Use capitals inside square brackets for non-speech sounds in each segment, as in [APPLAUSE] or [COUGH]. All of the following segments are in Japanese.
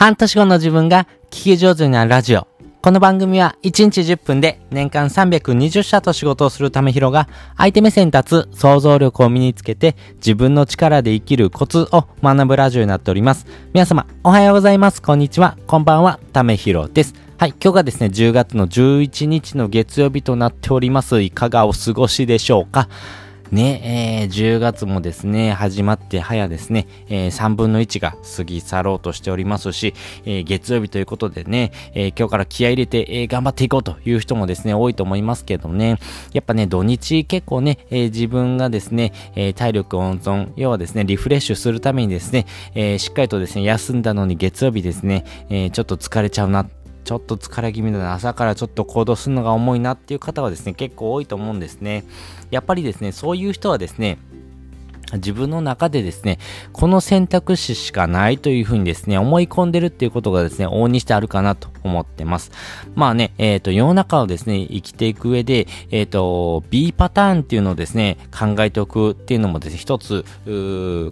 半年後の自分が聞き上手になるラジオ。この番組は1日10分で年間320社と仕事をするためひろが相手目線に立つ想像力を身につけて自分の力で生きるコツを学ぶラジオになっております。皆様おはようございます。こんにちは。こんばんは。ためひろです。はい、今日がですね、10月の11日の月曜日となっております。いかがお過ごしでしょうか？ね、えー、10月もですね、始まって早ですね、えー、3分の1が過ぎ去ろうとしておりますし、えー、月曜日ということでね、えー、今日から気合入れて、え、頑張っていこうという人もですね、多いと思いますけどね、やっぱね、土日結構ね、え、自分がですね、え、体力温存、要はですね、リフレッシュするためにですね、え、しっかりとですね、休んだのに月曜日ですね、え、ちょっと疲れちゃうなってちょっと疲れ気味だな、朝からちょっと行動するのが重いなっていう方はですね、結構多いと思うんですね。やっぱりですね、そういう人はですね、自分の中でですね、この選択肢しかないというふうにですね、思い込んでるっていうことがですね、往々にしてあるかなと思ってます。まあね、えっ、ー、と、世の中をですね、生きていく上で、えっ、ー、と、B パターンっていうのをですね、考えておくっていうのもですね、一つ、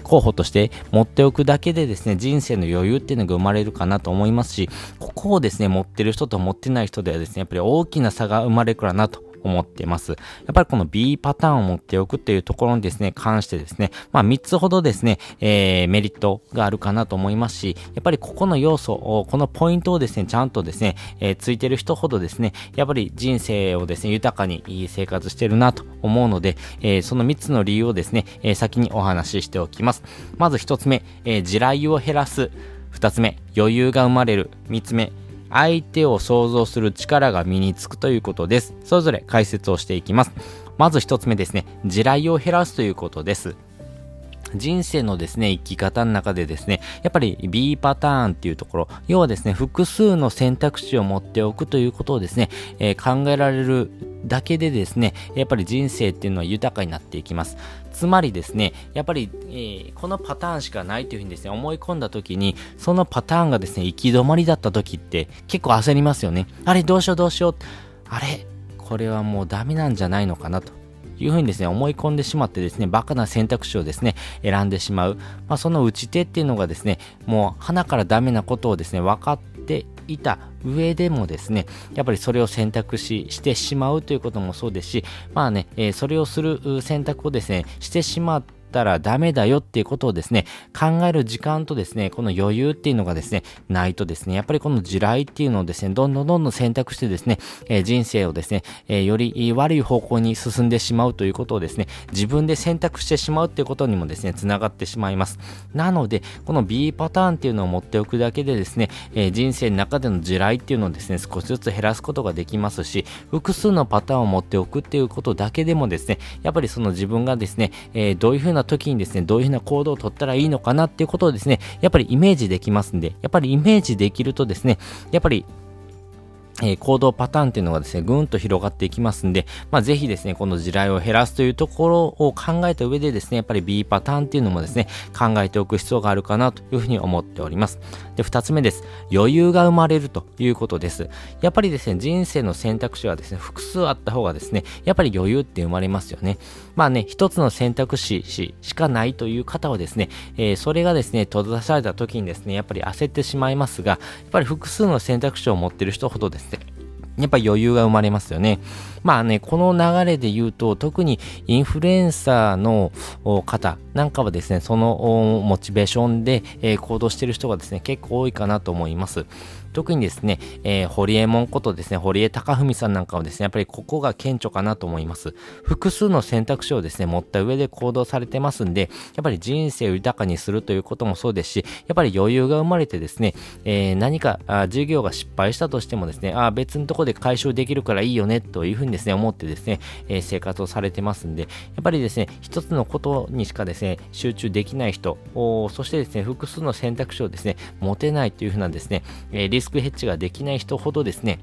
候補として持っておくだけでですね、人生の余裕っていうのが生まれるかなと思いますし、ここをですね、持ってる人と持ってない人ではですね、やっぱり大きな差が生まれるからなと思ってます。やっぱりこの B パターンを持っておくっていうところにですね、関してですね、まあ3つほどですね、えー、メリットがあるかなと思いますし、やっぱりここの要素を、このポイントをですね、ちゃんとですね、えー、ついてる人ほどですね、やっぱり人生をですね、豊かに生活してるなと思うので、えー、その3つの理由をですね、えー、先にお話ししておきます。まず1つ目、えー、地雷を減らす。2つ目、余裕が生まれる。3つ目、相手を想像する力が身につくということです。それぞれ解説をしていきます。まず一つ目ですね、地雷を減らすということです。人生のですね、生き方の中でですね、やっぱり B パターンっていうところ、要はですね、複数の選択肢を持っておくということをですね、えー、考えられるだけでですね、やっぱり人生っていうのは豊かになっていきます。つまりですね、やっぱり、えー、このパターンしかないというふうにですね、思い込んだ時に、そのパターンがですね、行き止まりだった時って結構焦りますよね。あれ、どうしようどうしよう。あれ、これはもうダメなんじゃないのかなと。いうふうにですね、思い込んでしまってですね、バカな選択肢をですね、選んでしまう。まあ、その打ち手っていうのがですね、もう鼻からダメなことをですね、分かっていた上でもですね、やっぱりそれを選択ししてしまうということもそうですし、まあね、えー、それをする選択をですね、してしまってったらダメだよっていうことをですね、考える時間とですね、この余裕っていうのがですね、ないとですね、やっぱりこの地雷っていうのをですね、どんどんどんどん選択してですね、えー、人生をですね、えー、より悪い方向に進んでしまうということをですね、自分で選択してしまうっていうことにもですね、繋がってしまいます。なので、この B パターンっていうのを持っておくだけでですね、えー、人生の中での地雷っていうのをですね、少しずつ減らすことができますし、複数のパターンを持っておくっていうことだけでもですね、やっぱりその自分がですね、えどういうふうな時にですね、どういうふうな行動をとったらいいのかなっていうことをですね、やっぱりイメージできますんで、やっぱりイメージできるとですね、やっぱりえー、行動パターンっていうのがですね、ぐんと広がっていきますんで、まあ、ぜひですね、この地雷を減らすというところを考えた上でですね、やっぱり B パターンっていうのもですね、考えておく必要があるかなというふうに思っております。で、二つ目です。余裕が生まれるということです。やっぱりですね、人生の選択肢はですね、複数あった方がですね、やっぱり余裕って生まれますよね。まあね、一つの選択肢しかないという方はですね、えー、それがですね、閉ざされた時にですね、やっぱり焦ってしまいますが、やっぱり複数の選択肢を持ってる人ほどですね、やっぱ余裕が生まれますよね。まあね、この流れで言うと、特にインフルエンサーの方なんかはですね、そのモチベーションで、え、行動してる人がですね、結構多いかなと思います。特にですね、えー、堀江門ことですね、堀江貴文さんなんかはですね、やっぱりここが顕著かなと思います。複数の選択肢をですね、持った上で行動されてますんで、やっぱり人生を豊かにするということもそうですし、やっぱり余裕が生まれてですね、えー、何かあ授業が失敗したとしてもですね、あ別のところで回収できるからいいよね、というふうにですね、思ってですね、え、生活をされてますんで、やっぱりですね、一つのことにしかですね、集中できない人、そしてですね、複数の選択肢をですね、持てないというふうなですね、えリスクヘッジができない人ほどですね、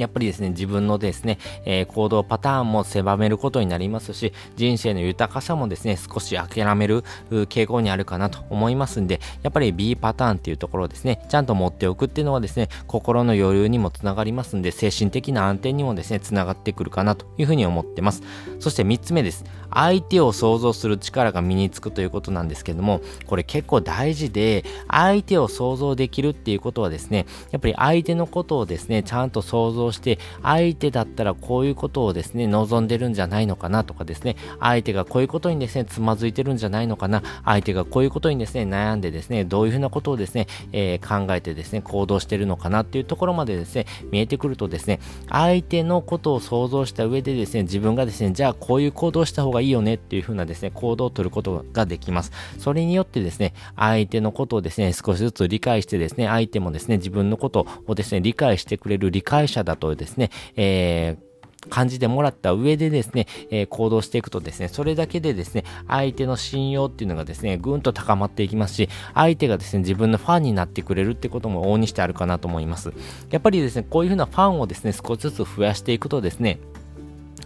やっぱりですね、自分のですね、えー、行動パターンも狭めることになりますし、人生の豊かさもですね、少し諦める傾向にあるかなと思いますんで、やっぱり B パターンっていうところをですね、ちゃんと持っておくっていうのはですね、心の余裕にもつながりますんで、精神的な安定にもですね、つながってくるかなというふうに思ってます。そして3つ目です。相手を想像する力が身につくということなんですけども、これ結構大事で、相手を想像できるっていうことはですね、やっぱり相手のことをですね、ちゃんと想像して、相手だったらこういうことをですね、望んでるんじゃないのかなとかですね、相手がこういうことにですね、つまずいてるんじゃないのかな、相手がこういうことにですね、悩んでですね、どういうふうなことをですね、えー、考えてですね、行動してるのかなっていうところまでですね、見えてくるとですね、相手のことを想像した上でですね、自分がですね、じゃあこういう行動した方がいいよねっていうふうなですね、行動をとることができます。それによってですね、相手のことをですね、少しずつ理解してですね、相手もですね、自分のことをですね、理解してくれる理解者だとですね、えー感じてもらった上でですね、えー、行動していくとですね、それだけでですね、相手の信用っていうのがですね、ぐんと高まっていきますし、相手がですね、自分のファンになってくれるってことも往々にしてあるかなと思います。やっぱりですね、こういうふうなファンをですね、少しずつ増やしていくとですね、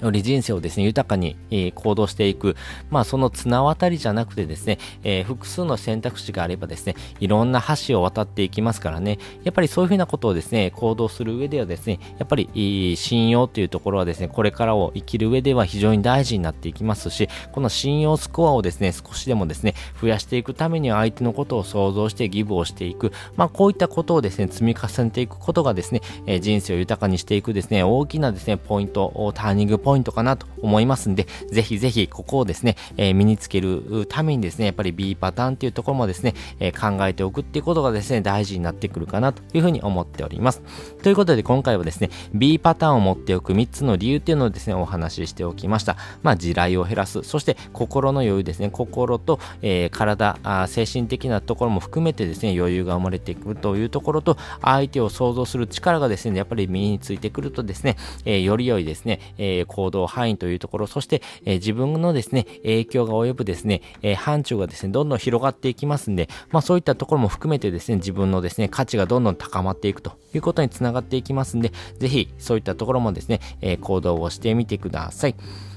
より人生をですね、豊かに、え、行動していく。まあ、その綱渡りじゃなくてですね、えー、複数の選択肢があればですね、いろんな橋を渡っていきますからね、やっぱりそういうふうなことをですね、行動する上ではですね、やっぱり、信用というところはですね、これからを生きる上では非常に大事になっていきますし、この信用スコアをですね、少しでもですね、増やしていくためには相手のことを想像してギブをしていく。まあ、こういったことをですね、積み重ねていくことがですね、え、人生を豊かにしていくですね、大きなですね、ポイント、ターニングポイントポイントかなと思いますんで、ぜひぜひここをですね、えー、身につけるためにですね、やっぱり B パターンっていうところもですね、えー、考えておくっていうことがですね、大事になってくるかなというふうに思っております。ということで今回はですね、B パターンを持っておく3つの理由っていうのをですね、お話ししておきました。まあ、地雷を減らす、そして心の余裕ですね、心と、えー、体あ、精神的なところも含めてですね、余裕が生まれてくるというところと、相手を想像する力がですね、やっぱり身についてくるとですね、えー、より良いですね、えー、行動範囲というところ、そして、え、自分のですね、影響が及ぶですね、え、範疇がですね、どんどん広がっていきますんで、まあそういったところも含めてですね、自分のですね、価値がどんどん高まっていくということにつながっていきますんで、ぜひそういったところもですね、え、行動をしてみてください。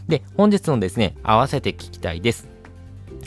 で、本日のですね、合わせて聞きたいです。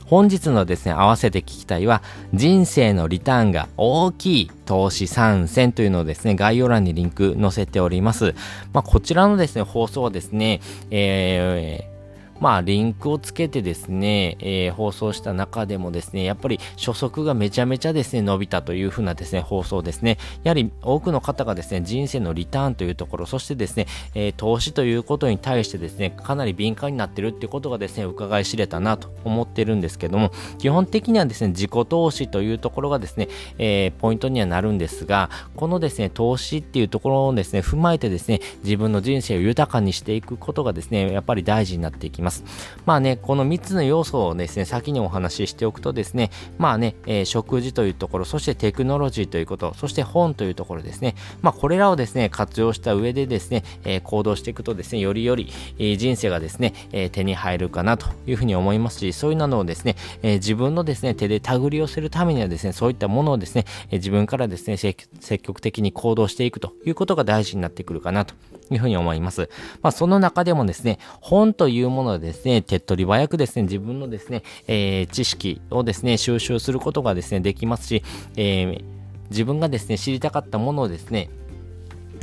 本日のですね、合わせて聞きたいは、人生のリターンが大きい投資参戦というのをですね、概要欄にリンク載せております。まあ、こちらのですね、放送はですね、えーまあ、リンクをつけてですね、えー、放送した中でもですね、やっぱり初速がめちゃめちゃですね、伸びたというふうなですね、放送ですね。やはり多くの方がですね、人生のリターンというところ、そしてですね、えー、投資ということに対してですね、かなり敏感になってるっていうことがですね、伺い知れたなと思ってるんですけども、基本的にはですね、自己投資というところがですね、えー、ポイントにはなるんですが、このですね、投資っていうところをですね、踏まえてですね、自分の人生を豊かにしていくことがですね、やっぱり大事になっていきます。ます。まあね、この3つの要素をですね、先にお話ししておくとですね、まあね、えー、食事というところ、そしてテクノロジーということ、そして本というところですね、まあこれらをですね、活用した上でですね、えー、行動していくとですね、よりより、えー、人生がですね、え手に入るかなというふうに思いますし、そういうのをですね、え自分のですね、手で手繰り寄せるためにはですね、そういったものをですね、え自分からですね、積極的に行動していくということが大事になってくるかなというふうに思います。まあその中でもですね、本というものはですね、手っ取り早くですね、自分のですね、えー、知識をですね、収集することがですね、できますし、えー、自分がですね、知りたかったものをですね、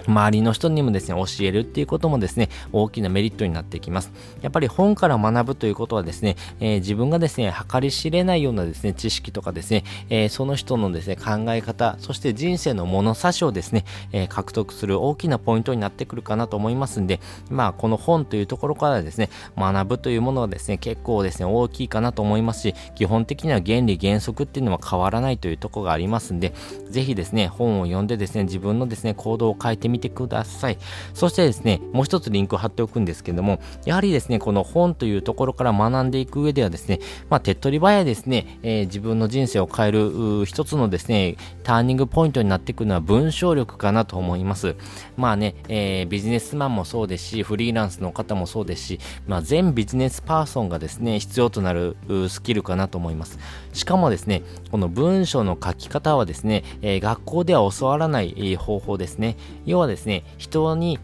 周りの人にもですね、教えるっていうこともですね、大きなメリットになってきます。やっぱり本から学ぶということはですね、えー、自分がですね、計り知れないようなですね、知識とかですね、えー、その人のですね、考え方、そして人生の物差しをですね、えー、獲得する大きなポイントになってくるかなと思いますんで、まあ、この本というところからですね、学ぶというものはですね、結構ですね、大きいかなと思いますし、基本的には原理原則っていうのは変わらないというところがありますんで、ぜひですね、本を読んでですね、自分のですね、行動を変えてみてください。そしてですね、もう一つリンクを貼っておくんですけども、やはりですね、この本というところから学んでいく上ではですね、まあ、手っ取り早いですね、えー、自分の人生を変える一つのですね、ターニングポイントになっていくのは文章力かなと思います。まあね、えー、ビジネスマンもそうですし、フリーランスの方もそうですし、まあ、全ビジネスパーソンがですね、必要となるスキルかなと思います。しかもですね、この文章の書き方はですね、えー、学校では教わらない方法ですね。要ははですね、人に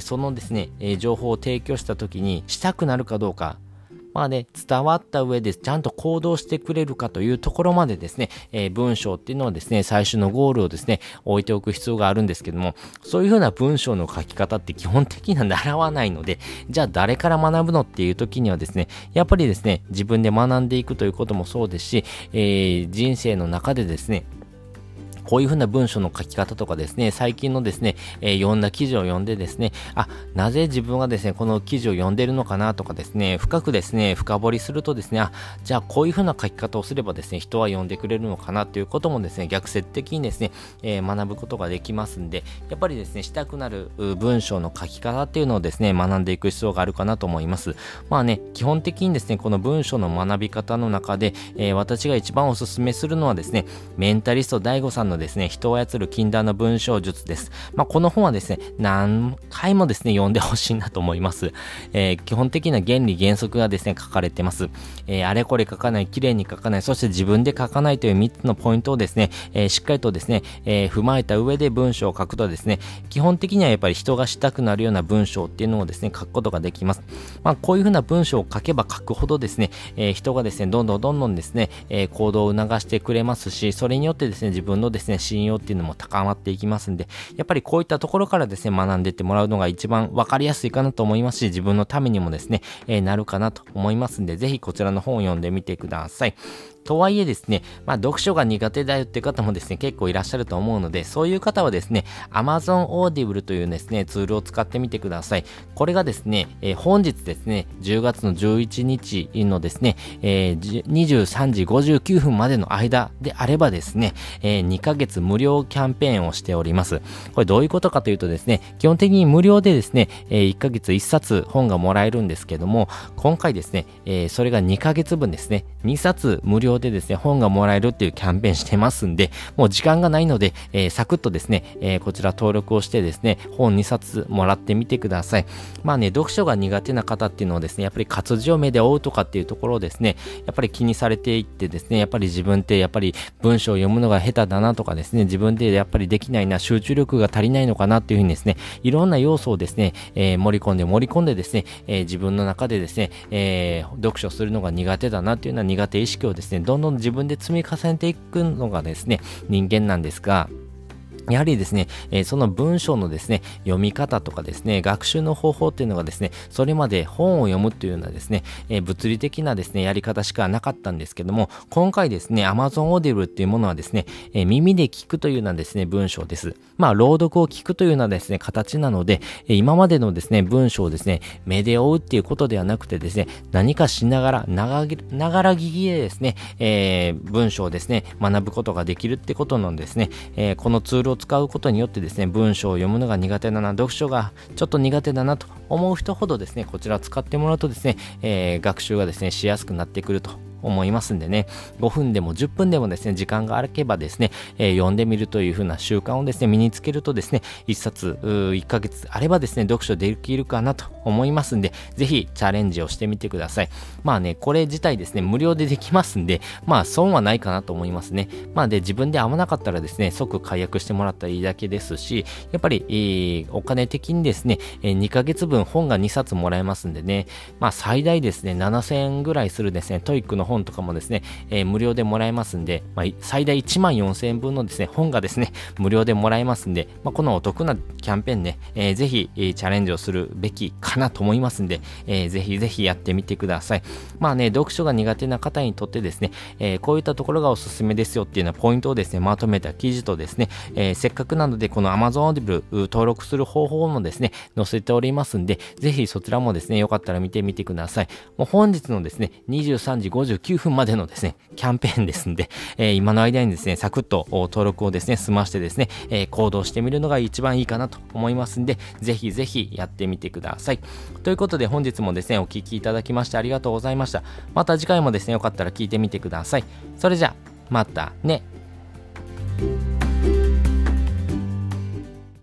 そのですね、情報を提供した時にしたくなるかどうか、まあね、伝わった上でちゃんと行動してくれるかというところまでですね、えー、文章っていうのはですね、最終のゴールをですね、置いておく必要があるんですけども、そういうふうな文章の書き方って基本的には [LAUGHS] 習わないので、じゃあ誰から学ぶのっていう時にはですね、やっぱりですね、自分で学んでいくということもそうですし、えー、人生の中でですね、こういうふうな文章の書き方とかですね、最近のですね、えー、読んだ記事を読んでですね、あ、なぜ自分がですね、この記事を読んでるのかなとかですね、深くですね、深掘りするとですね、あ、じゃあこういうふうな書き方をすればですね、人は読んでくれるのかなということもですね、逆説的にですね、えー、学ぶことができますんで、やっぱりですね、したくなる文章の書き方っていうのをですね、学んでいく必要があるかなと思います。まあね、基本的にですね、この文章の学び方の中で、えー、私が一番お勧めするのはですね、メンタリスト DAIGO さんのですね、人を操る禁断の文章術です。まあ、この本はですね、何回もですね、読んでほしいなと思います。[LAUGHS] えー、基本的な原理原則がですね、書かれてます。えー、あれこれ書かない、綺麗に書かない、そして自分で書かないという3つのポイントをですね、えー、しっかりとですね、え踏まえた上で文章を書くとですね、基本的にはやっぱり人がしたくなるような文章っていうのをですね、書くことができます。まあ、こういうふうな文章を書けば書くほどですね、え人がですね、どんどんどんどんですね、え行動を促してくれますし、それによってですね、自分のですね、信用っていうのも高まっていきますんで、やっぱりこういったところからですね、学んでってもらうのが一番わかりやすいかなと思いますし、自分のためにもですね、えー、なるかなと思いますんで、ぜひこちらの本を読んでみてください。とはいえですね、まあ、読書が苦手だよって方もですね、結構いらっしゃると思うので、そういう方はですね、Amazon Audible というですね、ツールを使ってみてください。これがですね、えー、本日ですね、10月の11日のですね、えー、23時59分までの間であればですね、えー、2ヶ月無料キャンペーンをしております。これどういうことかというとですね、基本的に無料でですね、え、1ヶ月1冊本がもらえるんですけども、今回ですね、え、それが2ヶ月分ですね、2冊無料でですね、本がもらえるっていうキャンペーンしてますんで、もう時間がないので、え、サクッとですね、え、こちら登録をしてですね、本2冊もらってみてください。まあね、読書が苦手な方っていうのはですね、やっぱり活字を目で追うとかっていうところをですね、やっぱり気にされていってですね、やっぱり自分ってやっぱり文章を読むのが下手だなととかですね、自分でやっぱりできないな、集中力が足りないのかなっていうふうにですね、いろんな要素をですね、えー、盛り込んで盛り込んでですね、えー、自分の中でですね、えー、読書するのが苦手だなっていうような苦手意識をですね、どんどん自分で積み重ねていくのがですね、人間なんですが、やはりですね、え、その文章のですね、読み方とかですね、学習の方法っていうのがですね、それまで本を読むというようなですね、え、物理的なですね、やり方しかなかったんですけども、今回ですね、Amazon Audible っていうものはですね、え、耳で聞くというようなですね、文章です。まあ、朗読を聞くというようなですね、形なので、え今までのですね、文章をですね、目で追うっていうことではなくてですね、何かしながら、ながら聞きでですね、え文章をですね、学ぶことができるってことなんですね、えこのツールを使うことによってですね、文章を読むのが苦手だな、読書がちょっと苦手だなと思う人ほどですね、こちらを使ってもらうとですね、えー、学習がですね、しやすくなってくると思いますんでね、5分でも10分でもですね、時間があけばですね、えー、読んでみるという風な習慣をですね、身につけるとですね、1冊、1ヶ月あればですね、読書できるかなと思いますんで、ぜひチャレンジをしてみてください。まあね、これ自体ですね、無料でできますんで、まあ損はないかなと思いますね。まあで、自分で合わなかったらですね、即解約してもらったらいいだけですし、やっぱり、えー、お金的にですね、え2ヶ月分本が2冊もらえますんでね、まあ最大ですね、7000円ぐらいするですね、 TOEIC の本とかもですね、えー、無料でもらえますんで、まあ、最大1万4000円分のですね、本がですね、[LAUGHS] 無料でもらえますんで、まあ、このお得なキャンペーンね、えー、ぜひ、えー、チャレンジをするべきかなと思いますんで、えー、ぜひぜひやってみてください。まあね、読書が苦手な方にとってですね、えー、こういったところがおすすめですよっていうようなポイントをですね、まとめた記事とですね、えー、せっかくなので、この Amazon Audible 登録する方法もですね、載せておりますんで、ぜひそちらもですね、よかったら見てみてください。もう本日のですね、23時59 9分までのですね、キャンペーンですんで、えー、今の間にですね、サクッと登録をですね、済ましてですね、えー、行動してみるのが一番いいかなと思いますんで、ぜひぜひやってみてください。ということで本日もですね、お聴きいただきましてありがとうございました。また次回もですね、よかったら聞いてみてください。それじゃあ、またね。